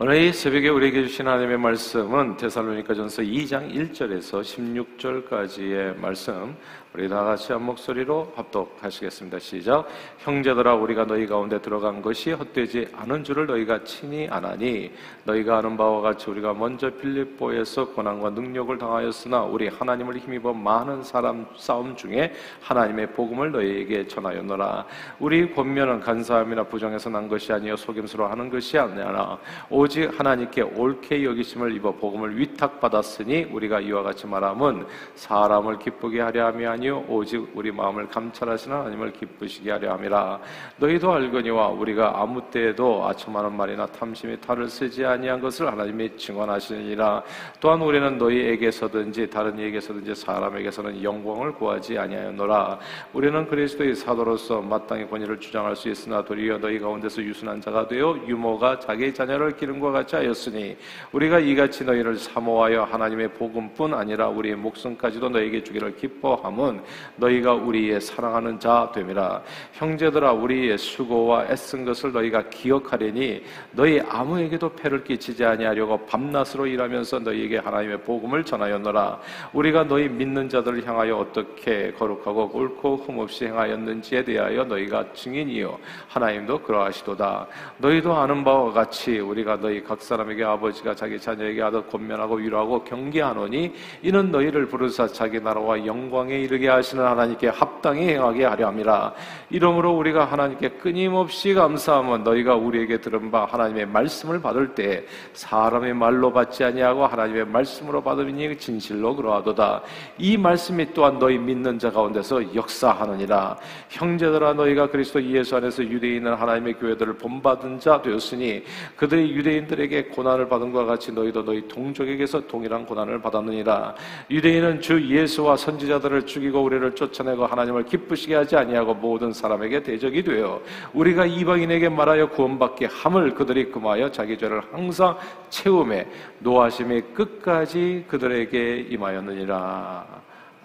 오늘 이 새벽에 우리에게 주신 하나님의 말씀은 데살로니가전서 2장 1절에서 16절까지의 말씀 우리 다 같이 한 목소리로 합독하시겠습니다. 시작. 형제들아 우리가 너희 가운데 들어간 것이 헛되지 않은 줄을 너희가 친히 아나니 너희가 아는 바와 같이 우리가 먼저 빌립보에서 고난과 능력을 당하였으나 우리 하나님을 힘입어 많은 사람 싸움 중에 하나님의 복음을 너희에게 전하였노라. 우리 권면은 간사함이나 부정에서 난 것이 아니요 속임수로 하는 것이 아니라 오직 하나님께 옳게 여기심을 입어 복음을 위탁받았으니 우리가 이와 같이 말함은 사람을 기쁘게 하려 함이 아니 아니요 오직 우리 마음을 감찰하시는 하나님을 기쁘시게 하려 함이라. 너희도 알거니와 우리가 아무 때에도 아첨하는 말이나 탐심이 탈을 쓰지 아니한 것을 하나님이 증언하시니라. 또한 우리는 너희에게서든지 다른 이에게서든지 사람에게서는 영광을 구하지 아니하였노라. 우리는 그리스도의 사도로서 마땅히 권위를 주장할 수 있으나 도리어 너희 가운데서 유순한 자가 되어 유모가 자기 자녀를 기름과 같이 하였으니 우리가 이같이 너희를 사모하여 하나님의 복음뿐 아니라 우리의 목숨까지도 너에게 주기를 기뻐함은 것은 너희가 우리의 사랑하는 자 됨이라. 형제들아 우리의 수고와 애쓴 것을 너희가 기억하려니 너희 아무에게도 패를 끼치지 아니하려고 밤낮으로 일하면서 너희에게 하나님의 복음을 전하였노라. 우리가 너희 믿는 자들을 향하여 어떻게 거룩하고 옳고 흠없이 행하였는지에 대하여 너희가 증인이요 하나님도 그러하시도다. 너희도 아는 바와 같이 우리가 너희 각 사람에게 아버지가 자기 자녀에게 하듯 권면하고 위로하고 경계하노니 이는 너희를 부르사 자기 나라와 영광에 이르게 되게 하시는 하나님께 합당히 행하게 하려 함이라. 이러므로 우리가 하나님께 끊임없이 감사하면 너희가 우리에게 들은 바 하나님의 말씀을 받을 때 사람의 말로 받지 아니하고 하나님의 말씀으로 받으니 진실로 그러하도다. 이 말씀이 또한 너희 믿는 자 가운데서 역사하느니라. 형제들아 너희가 그리스도 예수 안에서 유대인은 하나님의 교회들을 본받은 자 되었으니 그들이 유대인들에게 고난을 받은 것과 같이 너희도 너희 동족에게서 동일한 고난을 받았느니라. 유대인은 주 예수와 선지자들을 죽이고 죽이고 우리를 쫓아내고 하나님을 기쁘시게 하지 아니하고 모든 사람에게 대적이 되어 우리가 이방인에게 말하여 구원받게 함을 그들이 금하여 자기 죄를 항상 채움에 노하심이 끝까지 그들에게 임하였느니라.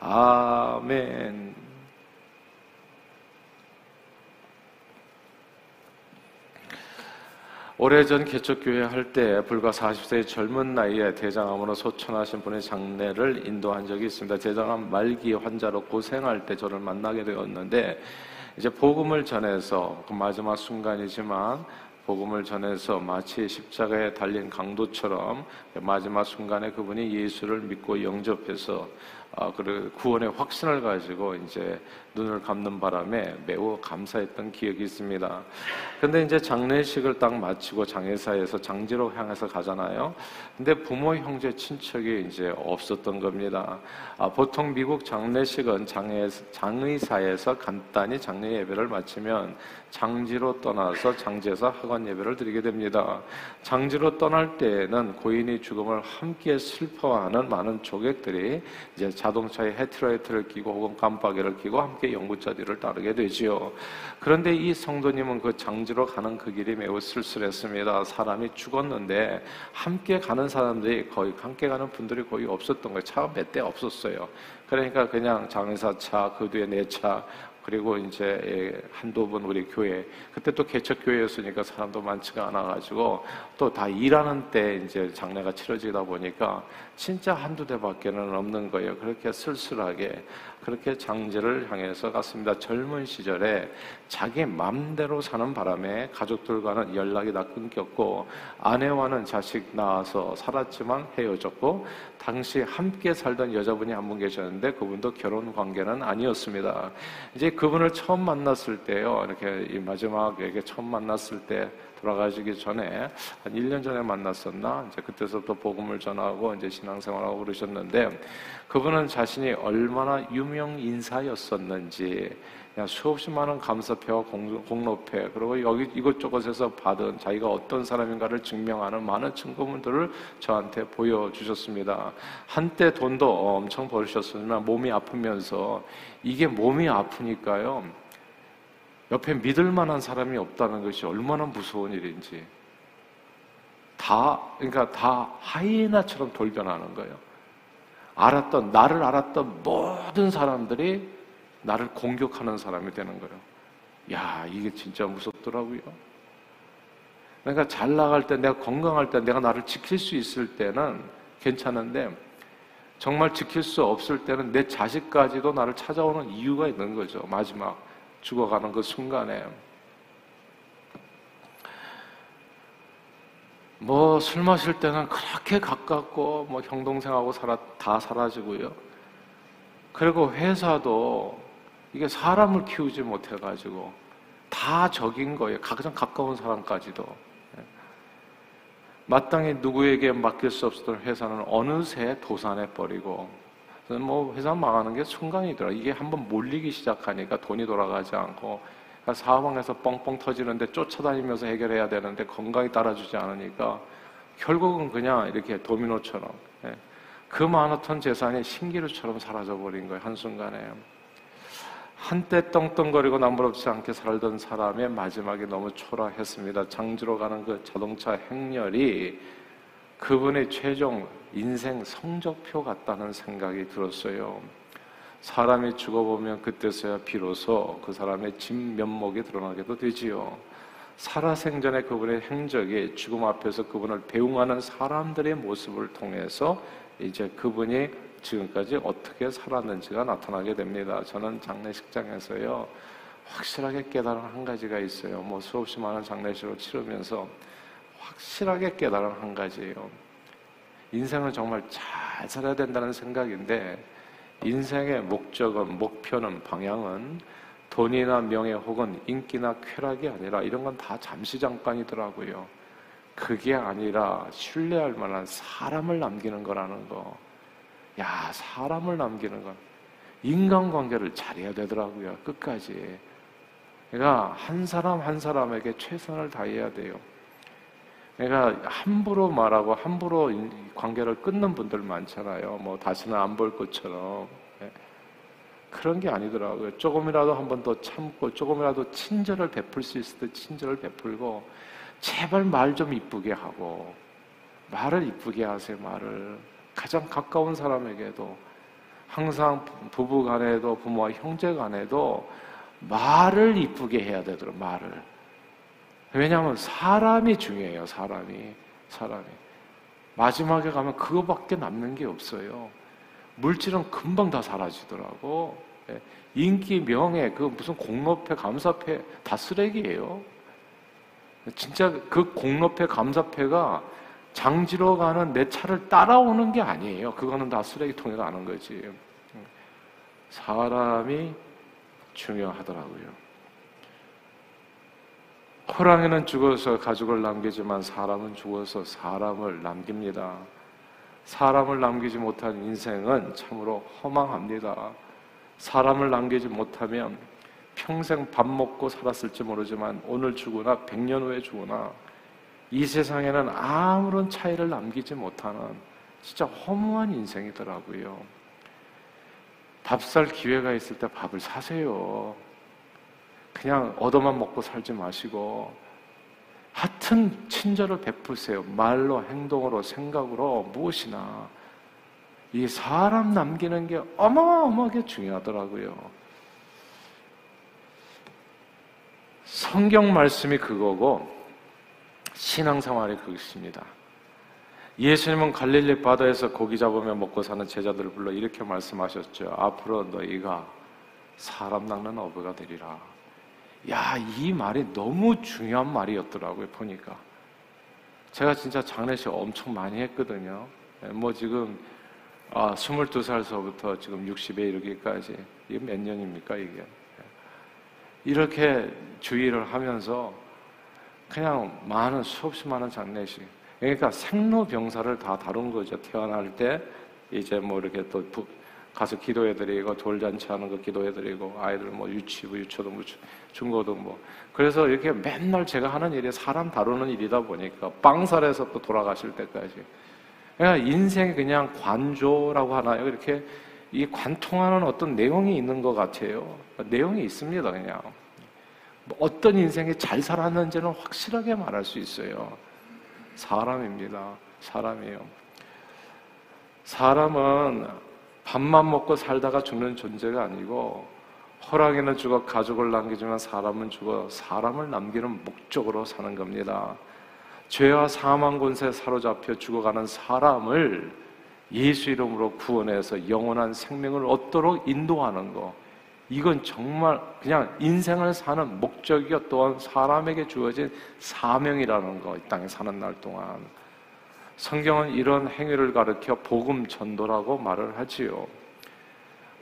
아멘. 오래전 개척교회 할 때 불과 40세의 젊은 나이에 대장암으로 소천하신 분의 장례를 인도한 적이 있습니다. 대장암 말기 환자로 고생할 때 저를 만나게 되었는데 이제 복음을 전해서 그 마지막 순간이지만 복음을 전해서 마치 십자가에 달린 강도처럼 마지막 순간에 그분이 예수를 믿고 영접해서 아, 그 구원의 확신을 가지고 이제 눈을 감는 바람에 매우 감사했던 기억이 있습니다. 근데 이제 장례식을 딱 마치고 장례사에서 장지로 향해서 가잖아요. 근데 부모, 형제, 친척이 이제 없었던 겁니다. 아, 보통 미국 장례식은 장례, 장의사에서 간단히 장례 예배를 마치면 장지로 떠나서 장제사 학원 예배를 드리게 됩니다. 장지로 떠날 때에는 고인이 죽음을 함께 슬퍼하는 많은 조객들이 이제 자동차에 헤트라이트를 끼고 혹은 깜빡이를 끼고 함께 연구자 뒤를 따르게 되지요. 그런데 이 성도님은 그 장지로 가는 그 길이 매우 쓸쓸했습니다. 사람이 죽었는데 함께 가는 사람들이 거의 함께 가는 분들이 거의 없었던 거예요. 차가 몇 대 없었어요. 그러니까 그냥 장의사 차, 그 뒤에 내 차, 그리고 이제 예, 한두 번 우리 교회 그때 또 개척 교회였으니까 사람도 많지가 않아가지고 또 다 일하는 때 이제 장례가 치러지다 보니까 진짜 한두 대밖에는 없는 거예요. 그렇게 쓸쓸하게 그렇게 장제를 향해서 갔습니다. 젊은 시절에 자기 맘대로 사는 바람에 가족들과는 연락이 다 끊겼고 아내와는 자식 낳아서 살았지만 헤어졌고 당시 함께 살던 여자분이 한 분 계셨는데 그분도 결혼 관계는 아니었습니다. 이제 그분을 처음 만났을 때요. 이렇게 마지막에 처음 만났을 때 돌아가시기 전에 한 1년 전에 만났었나? 이제 그때서부터 복음을 전하고 이제 신앙생활하고 그러셨는데 그분은 자신이 얼마나 유명 인사였었는지 수없이 많은 감사패와 공 로패 그리고 여기 이것저것에서 받은 자기가 어떤 사람인가를 증명하는 많은 증거물들을 저한테 보여주셨습니다. 한때 돈도 엄청 벌으셨지만 몸이 아프면서 이게 몸이 아프니까요. 옆에 믿을 만한 사람이 없다는 것이 얼마나 무서운 일인지. 다, 그러니까 다 하이에나처럼 돌변하는 거예요. 알았던, 나를 알았던 모든 사람들이 나를 공격하는 사람이 되는 거예요. 야, 이게 진짜 무섭더라고요. 그러니까 잘 나갈 때, 내가 건강할 때, 내가 나를 지킬 수 있을 때는 괜찮은데, 정말 지킬 수 없을 때는 내 자식까지도 나를 찾아오는 이유가 있는 거죠. 마지막 죽어가는 그 순간에. 뭐 술 마실 때는 그렇게 가깝고 뭐 형동생하고 살아, 다 사라지고요. 그리고 회사도 이게 사람을 키우지 못해 가지고 다 적인 거예요. 가장 가까운 사람까지도. 마땅히 누구에게 맡길 수 없었던 회사는 어느새 도산해 버리고 뭐 회사 망하는 게 순간이더라. 이게 한번 몰리기 시작하니까 돈이 돌아가지 않고 그러니까 사방에서 뻥뻥 터지는데 쫓아다니면서 해결해야 되는데 건강이 따라주지 않으니까 결국은 그냥 이렇게 도미노처럼 예. 그 많았던 재산이 신기루처럼 사라져 버린 거예요 한순간에. 한때 떵떵거리고 남부럽지 않게 살던 사람의 마지막이 너무 초라했습니다. 장지로 가는 그 자동차 행렬이 그분의 최종 인생 성적표 같다는 생각이 들었어요. 사람이 죽어보면 그때서야 비로소 그 사람의 진면목이 드러나게도 되지요. 살아생전에 그분의 행적이 죽음 앞에서 그분을 배웅하는 사람들의 모습을 통해서 이제 그분이 지금까지 어떻게 살았는지가 나타나게 됩니다. 저는 장례식장에서요, 확실하게 깨달은 한 가지가 있어요. 뭐 수없이 많은 장례식을 치르면서 확실하게 깨달은 한 가지예요. 인생을 정말 잘 살아야 된다는 생각인데, 인생의 목적은, 목표는, 방향은 돈이나 명예 혹은 인기나 쾌락이 아니라 이런 건 다 잠시 잠깐이더라고요. 그게 아니라 신뢰할 만한 사람을 남기는 거라는 거. 야, 사람을 남기는 건 인간관계를 잘해야 되더라고요. 끝까지. 그러니까 한 사람 한 사람에게 최선을 다해야 돼요. 그러니까 함부로 말하고 함부로 관계를 끊는 분들 많잖아요. 뭐 다시는 안 볼 것처럼. 예. 그런 게 아니더라고요. 조금이라도 한 번 더 참고 조금이라도 친절을 베풀 수 있을 때 친절을 베풀고 제발 말 좀 이쁘게 하고 말을 이쁘게 하세요. 말을 가장 가까운 사람에게도 항상 부부 간에도 부모와 형제 간에도 말을 이쁘게 해야 되도록 말을 왜냐하면 사람이 중요해요 사람이 사람이 마지막에 가면 그거밖에 남는 게 없어요 물질은 금방 다 사라지더라고 예. 인기 명예 그 무슨 공로패 감사패 다 쓰레기예요 진짜 그 공로패 감사패가 장지로 가는 내 차를 따라오는 게 아니에요. 그거는 다 쓰레기통에 가는 거지. 사람이 중요하더라고요. 호랑이는 죽어서 가족을 남기지만 사람은 죽어서 사람을 남깁니다. 사람을 남기지 못한 인생은 참으로 허망합니다. 사람을 남기지 못하면 평생 밥 먹고 살았을지 모르지만 오늘 죽으나 백년 후에 죽으나 이 세상에는 아무런 차이를 남기지 못하는 진짜 허무한 인생이더라고요. 밥 살 기회가 있을 때 밥을 사세요. 그냥 얻어만 먹고 살지 마시고 하여튼 친절을 베푸세요. 말로, 행동으로, 생각으로 무엇이나 이 사람 남기는 게 어마어마하게 중요하더라고요. 성경 말씀이 그거고 신앙생활이 그것입니다. 예수님은 갈릴리 바다에서 고기 잡으며 먹고 사는 제자들을 불러 이렇게 말씀하셨죠. 앞으로 너희가 사람 낚는 어부가 되리라. 야, 이 말이 너무 중요한 말이었더라고요, 보니까. 제가 진짜 장례식 엄청 많이 했거든요. 예, 뭐 지금, 아, 22살서부터 지금 60에 이르기까지. 이게 몇 년입니까, 이게? 예. 이렇게 주의를 하면서 그냥 많은 수없이 많은 장례식. 그러니까 생로병사를 다 다룬 거죠. 태어날 때 이제 뭐 이렇게 또 가서 기도해드리고 돌잔치 하는 거 기도해드리고 아이들 뭐 유치부 유초도 뭐 중고도 뭐 그래서 이렇게 맨날 제가 하는 일이 사람 다루는 일이다 보니까 빵살에서 또 돌아가실 때까지 그러니까 인생이 그냥 관조라고 하나요? 이렇게 이 관통하는 어떤 내용이 있는 것 같아요. 내용이 있습니다, 그냥. 뭐 어떤 인생이 잘 살았는지는 확실하게 말할 수 있어요. 사람입니다. 사람이에요. 사람은 밥만 먹고 살다가 죽는 존재가 아니고 호랑이는 죽어 가족을 남기지만 사람은 죽어 사람을 남기는 목적으로 사는 겁니다. 죄와 사망 권세 사로잡혀 죽어가는 사람을 예수 이름으로 구원해서 영원한 생명을 얻도록 인도하는 거. 이건 정말 그냥 인생을 사는 목적이요 또한 사람에게 주어진 사명이라는 거. 이 땅에 사는 날 동안. 성경은 이런 행위를 가르켜 복음 전도라고 말을 하지요.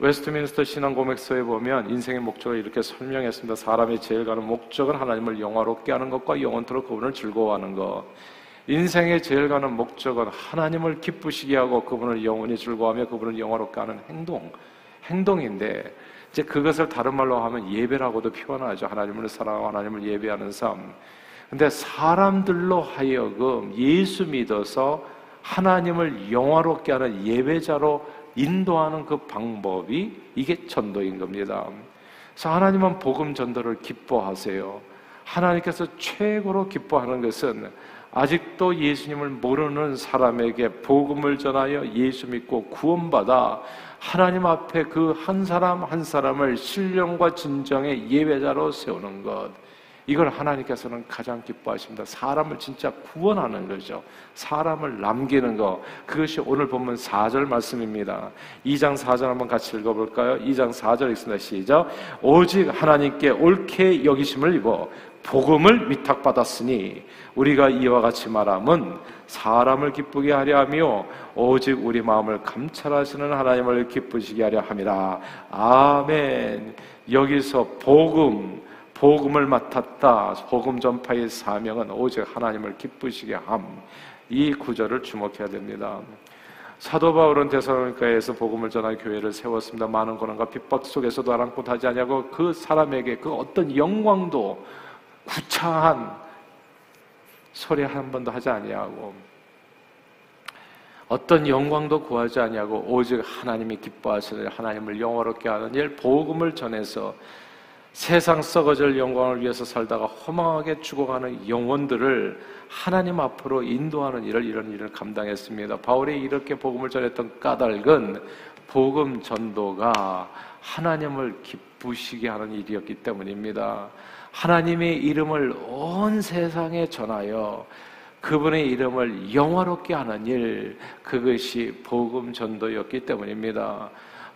웨스트민스터 신앙 고백서에 보면 인생의 목적을 이렇게 설명했습니다. 사람의 제일 가는 목적은 하나님을 영화롭게 하는 것과 영원토록 그분을 즐거워하는 것. 인생의 제일 가는 목적은 하나님을 기쁘시게 하고 그분을 영원히 즐거워하며 그분을 영화롭게 하는 행동, 행동인데 이제 그것을 다른 말로 하면 예배라고도 표현하죠. 하나님을 사랑하고 하나님을 예배하는 삶. 근데 사람들로 하여금 예수 믿어서 하나님을 영화롭게 하는 예배자로 인도하는 그 방법이 이게 전도인 겁니다. 그래서 하나님은 복음 전도를 기뻐하세요. 하나님께서 최고로 기뻐하는 것은 아직도 예수님을 모르는 사람에게 복음을 전하여 예수 믿고 구원받아 하나님 앞에 그 한 사람 한 사람을 신령과 진정의 예배자로 세우는 것. 이걸 하나님께서는 가장 기뻐하십니다. 사람을 진짜 구원하는 거죠. 사람을 남기는 거. 그것이 오늘 본문 4절 말씀입니다. 2장 4절 한번 같이 읽어볼까요? 2장 4절 읽습니다. 시작. 오직 하나님께 옳게 여기심을 입어 복음을 위탁받았으니 우리가 이와 같이 말함은 사람을 기쁘게 하려 하며 오직 우리 마음을 감찰하시는 하나님을 기쁘시게 하려 함이라. 아멘. 여기서 복음, 복음을 맡았다. 복음 전파의 사명은 오직 하나님을 기쁘시게 함. 이 구절을 주목해야 됩니다. 사도 바울은 데살로니가에서 복음을 전할 교회를 세웠습니다. 많은 고난과 핍박 속에서도 아랑곳하지 아니하고 그 사람에게 그 어떤 영광도 구차한 소리 한 번도 하지 아니하고 어떤 영광도 구하지 아니하고 오직 하나님이 기뻐하시는 하나님을 영화롭게 하는 일 복음을 전해서 세상 썩어질 영광을 위해서 살다가 허망하게 죽어가는 영혼들을 하나님 앞으로 인도하는 일을 이런 일을 감당했습니다. 바울이 이렇게 복음을 전했던 까닭은 복음 전도가 하나님을 기쁘시게 하는 일이었기 때문입니다. 하나님의 이름을 온 세상에 전하여 그분의 이름을 영화롭게 하는 일, 그것이 복음 전도였기 때문입니다.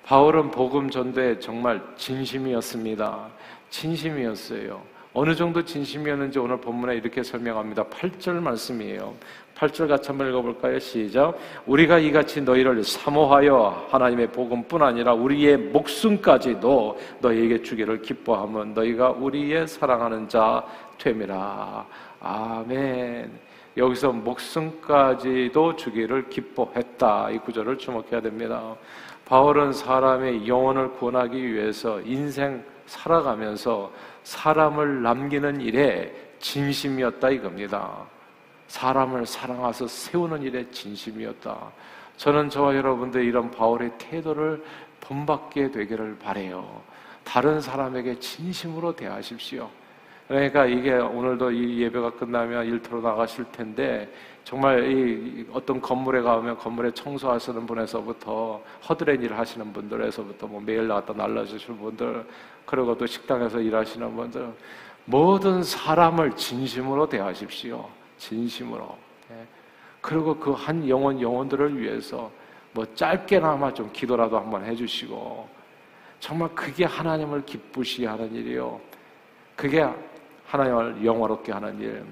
바울은 복음 전도에 정말 진심이었습니다. 진심이었어요. 어느 정도 진심이었는지 오늘 본문에 이렇게 설명합니다. 8절 말씀이에요. 8절 같이 한번 읽어볼까요? 시작. 우리가 이같이 너희를 사모하여 하나님의 복음뿐 아니라 우리의 목숨까지도 너희에게 주기를 기뻐하면 너희가 우리의 사랑하는 자 됨이라. 아멘. 여기서 목숨까지도 주기를 기뻐했다. 이 구절을 주목해야 됩니다. 바울은 사람의 영혼을 구원하기 위해서 인생 살아가면서 사람을 남기는 일에 진심이었다 이겁니다. 사람을 사랑하서 세우는 일에 진심이었다. 저는 저와 여러분들 이런 바울의 태도를 본받게 되기를 바래요. 다른 사람에게 진심으로 대하십시오. 그러니까 이게 오늘도 이 예배가 끝나면 일터로 나가실 텐데 정말 이 어떤 건물에 가면 건물에 청소하시는 분에서부터 허드렛 일 하시는 분들에서부터 뭐 매일 나갔다 날라주시는 분들 그리고 또 식당에서 일하시는 분들 모든 사람을 진심으로 대하십시오. 진심으로. 예. 그리고 그 한 영혼 영혼들을 위해서 뭐 짧게나마 좀 기도라도 한번 해주시고 정말 그게 하나님을 기쁘시게 하는 일이요. 그게 하나님을 영화롭게 하는 일.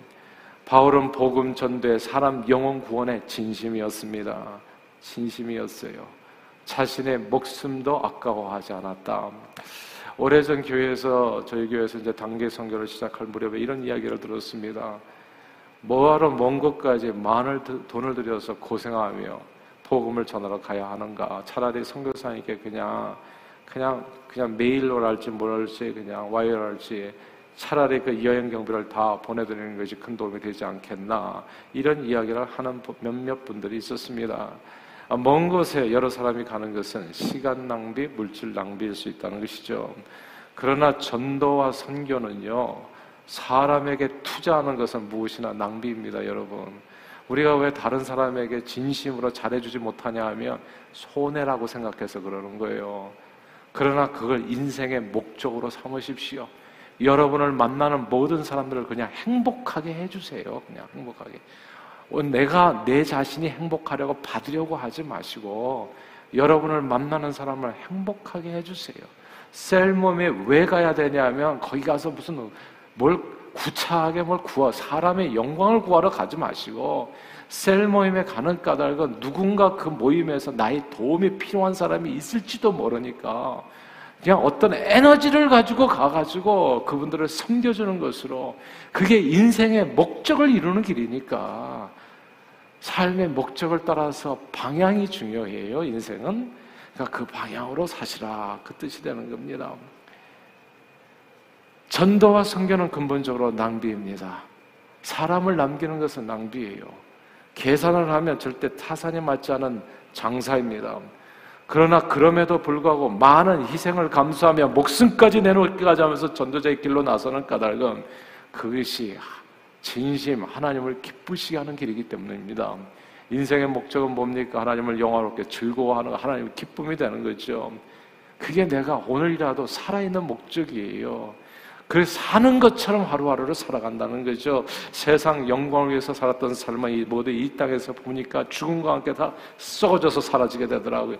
바울은 복음 전도에 사람 영혼 구원의 진심이었습니다. 진심이었어요. 자신의 목숨도 아까워하지 않았다. 오래전 교회에서 저희 교회에서 이제 단계 선교를 시작할 무렵에 이런 이야기를 들었습니다. 뭐하러 먼 곳까지 많은 돈을 들여서 고생하며 복음을 전하러 가야 하는가? 차라리 선교사님께 그냥 그냥 그냥 메일로 할지 뭘할지 그냥 와이어 할지 차라리 그 여행 경비를 다 보내드리는 것이 큰 도움이 되지 않겠나 이런 이야기를 하는 몇몇 분들이 있었습니다. 아, 먼 곳에 여러 사람이 가는 것은 시간 낭비, 물질 낭비일 수 있다는 것이죠. 그러나 전도와 선교는요, 사람에게 투자하는 것은 무엇이나 낭비입니다, 여러분. 우리가 왜 다른 사람에게 진심으로 잘해주지 못하냐 하면 손해라고 생각해서 그러는 거예요. 그러나 그걸 인생의 목적으로 삼으십시오. 여러분을 만나는 모든 사람들을 그냥 행복하게 해주세요. 그냥 행복하게. 어, 내가 내 자신이 행복하려고 받으려고 하지 마시고 여러분을 만나는 사람을 행복하게 해주세요. 셀몸에 왜 가야 되냐면 거기 가서 무슨 뭘 구차하게 뭘 구하 사람의 영광을 구하러 가지 마시고 셀 모임에 가는 까닭은 누군가 그 모임에서 나의 도움이 필요한 사람이 있을지도 모르니까 그냥 어떤 에너지를 가지고 가가지고 그분들을 섬겨주는 것으로 그게 인생의 목적을 이루는 길이니까 삶의 목적을 따라서 방향이 중요해요, 인생은. 그러니까 그 방향으로 사시라. 그 뜻이 되는 겁니다. 전도와 성교는 근본적으로 낭비입니다. 사람을 남기는 것은 낭비예요. 계산을 하면 절대 타산이 맞지 않은 장사입니다. 그러나 그럼에도 불구하고 많은 희생을 감수하며 목숨까지 내놓기까지 하면서 전도자의 길로 나서는 까닭은 그것이 진심 하나님을 기쁘시게 하는 길이기 때문입니다. 인생의 목적은 뭡니까? 하나님을 영화롭게 즐거워하는 하나님의 기쁨이 되는 거죠. 그게 내가 오늘이라도 살아있는 목적이에요. 그래서 사는 것처럼 하루하루를 살아간다는 거죠. 세상 영광을 위해서 살았던 삶은 모두 이 땅에서 보니까 죽음과 함께 다 썩어져서 사라지게 되더라고요.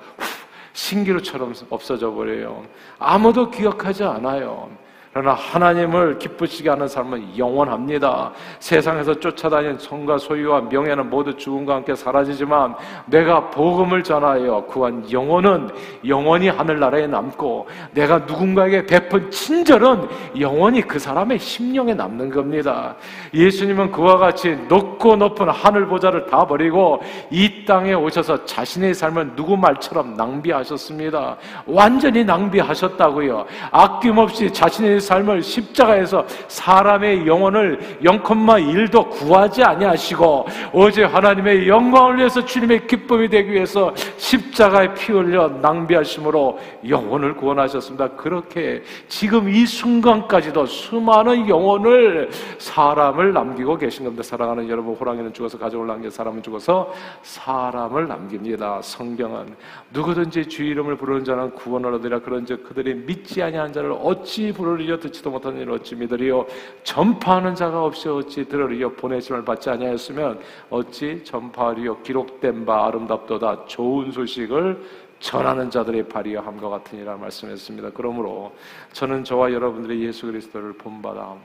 신기루처럼 없어져 버려요. 아무도 기억하지 않아요. 그러나 하나님을 기쁘시게 하는 삶은 영원합니다. 세상에서 쫓아다니는 성과 소유와 명예는 모두 죽음과 함께 사라지지만 내가 복음을 전하여 구한 영혼은 영원히 하늘나라에 남고 내가 누군가에게 베푼 친절은 영원히 그 사람의 심령에 남는 겁니다. 예수님은 그와 같이 높고 높은 하늘 보좌를 다 버리고 이 땅에 오셔서 자신의 삶을 누구 말처럼 낭비하셨습니다. 완전히 낭비하셨다고요. 아낌없이 자신의 삶을 십자가에서 사람의 영혼을 0,1도 구하지 아니하시고 어제 하나님의 영광을 위해서 주님의 기쁨이 되기 위해서 십자가에 피 흘려 낭비하심으로 영혼을 구원하셨습니다. 그렇게 지금 이 순간까지도 수많은 영혼을 사람을 남기고 계신 겁니다. 사랑하는 여러분, 호랑이는 죽어서 가져올 남겨 사람은 죽어서 사람을 남깁니다. 성경은 누구든지 주 이름을 부르는 자는 구원을 얻으라 그런즉 그들이 믿지 아니한 자를 어찌 부르리요 들으려 듣지도 못한 일 어찌 믿으리요 전파하는 자가 없이 어찌 들으리요 보내심을 받지 아니하였으면 어찌 전파하리요 기록된 바 아름답도다 좋은 소식을 전하는 자들의 발이여 함과 같으니라 말씀했습니다. 그러므로 저는 저와 여러분들이 예수 그리스도를 본받아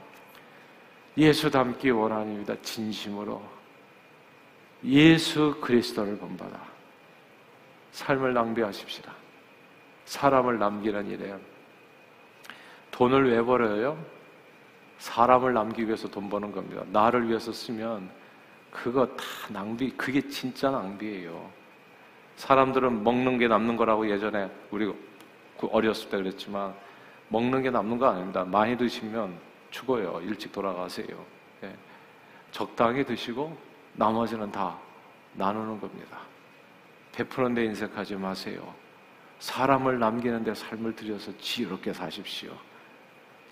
예수 닮기 원하입니다. 진심으로 예수 그리스도를 본받아 삶을 낭비하십시다. 사람을 남기는 일에 돈을 왜 벌어요? 사람을 남기기 위해서 돈 버는 겁니다. 나를 위해서 쓰면 그거 다 낭비, 그게 진짜 낭비예요. 사람들은 먹는 게 남는 거라고 예전에 우리 그 어렸을 때 그랬지만 먹는 게 남는 거 아닙니다. 많이 드시면 죽어요. 일찍 돌아가세요. 예. 적당히 드시고 나머지는 다 나누는 겁니다. 베푸는 데 인색하지 마세요. 사람을 남기는 데 삶을 들여서 지혜롭게 사십시오.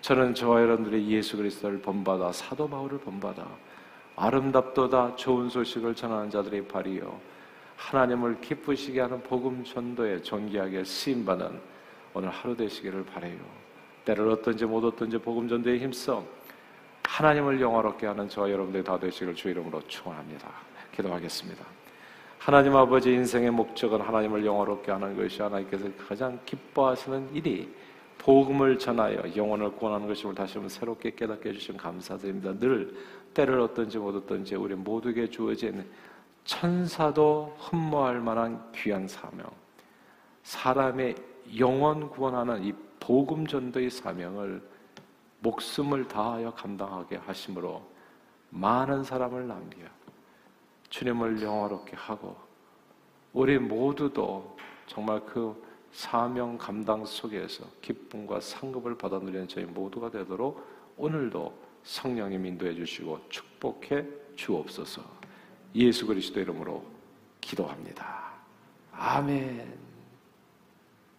저는 저와 여러분들의 예수 그리스도를 본받아 사도 바울을 본받아 아름답도다 좋은 소식을 전하는 자들의 발이요 하나님을 기쁘시게 하는 복음 전도에 존귀하게 쓰임 받는 오늘 하루 되시기를 바래요. 때를 어떤지 못 어떤지 복음 전도에 힘써 하나님을 영화롭게 하는 저와 여러분들 다 되시길 주 이름으로 축원합니다. 기도하겠습니다. 하나님 아버지 인생의 목적은 하나님을 영화롭게 하는 것이 하나님께서 가장 기뻐하시는 일이 복음을 전하여 영혼을 구원하는 것임을 다시 한번 새롭게 깨닫게 해주신 감사드립니다. 늘 때를 어떤지 못 어떤지 우리 모두에게 주어진 천사도 흠모할 만한 귀한 사명, 사람의 영혼 구원하는 이 복음 전도의 사명을 목숨을 다하여 감당하게 하심으로 많은 사람을 남겨 주님을 영화롭게 하고 우리 모두도 정말 그 사명 감당 속에서 기쁨과 상급을 받아 누리는 저희 모두가 되도록 오늘도 성령님 인도해 주시고 축복해 주옵소서. 예수 그리스도 이름으로 기도합니다. 아멘.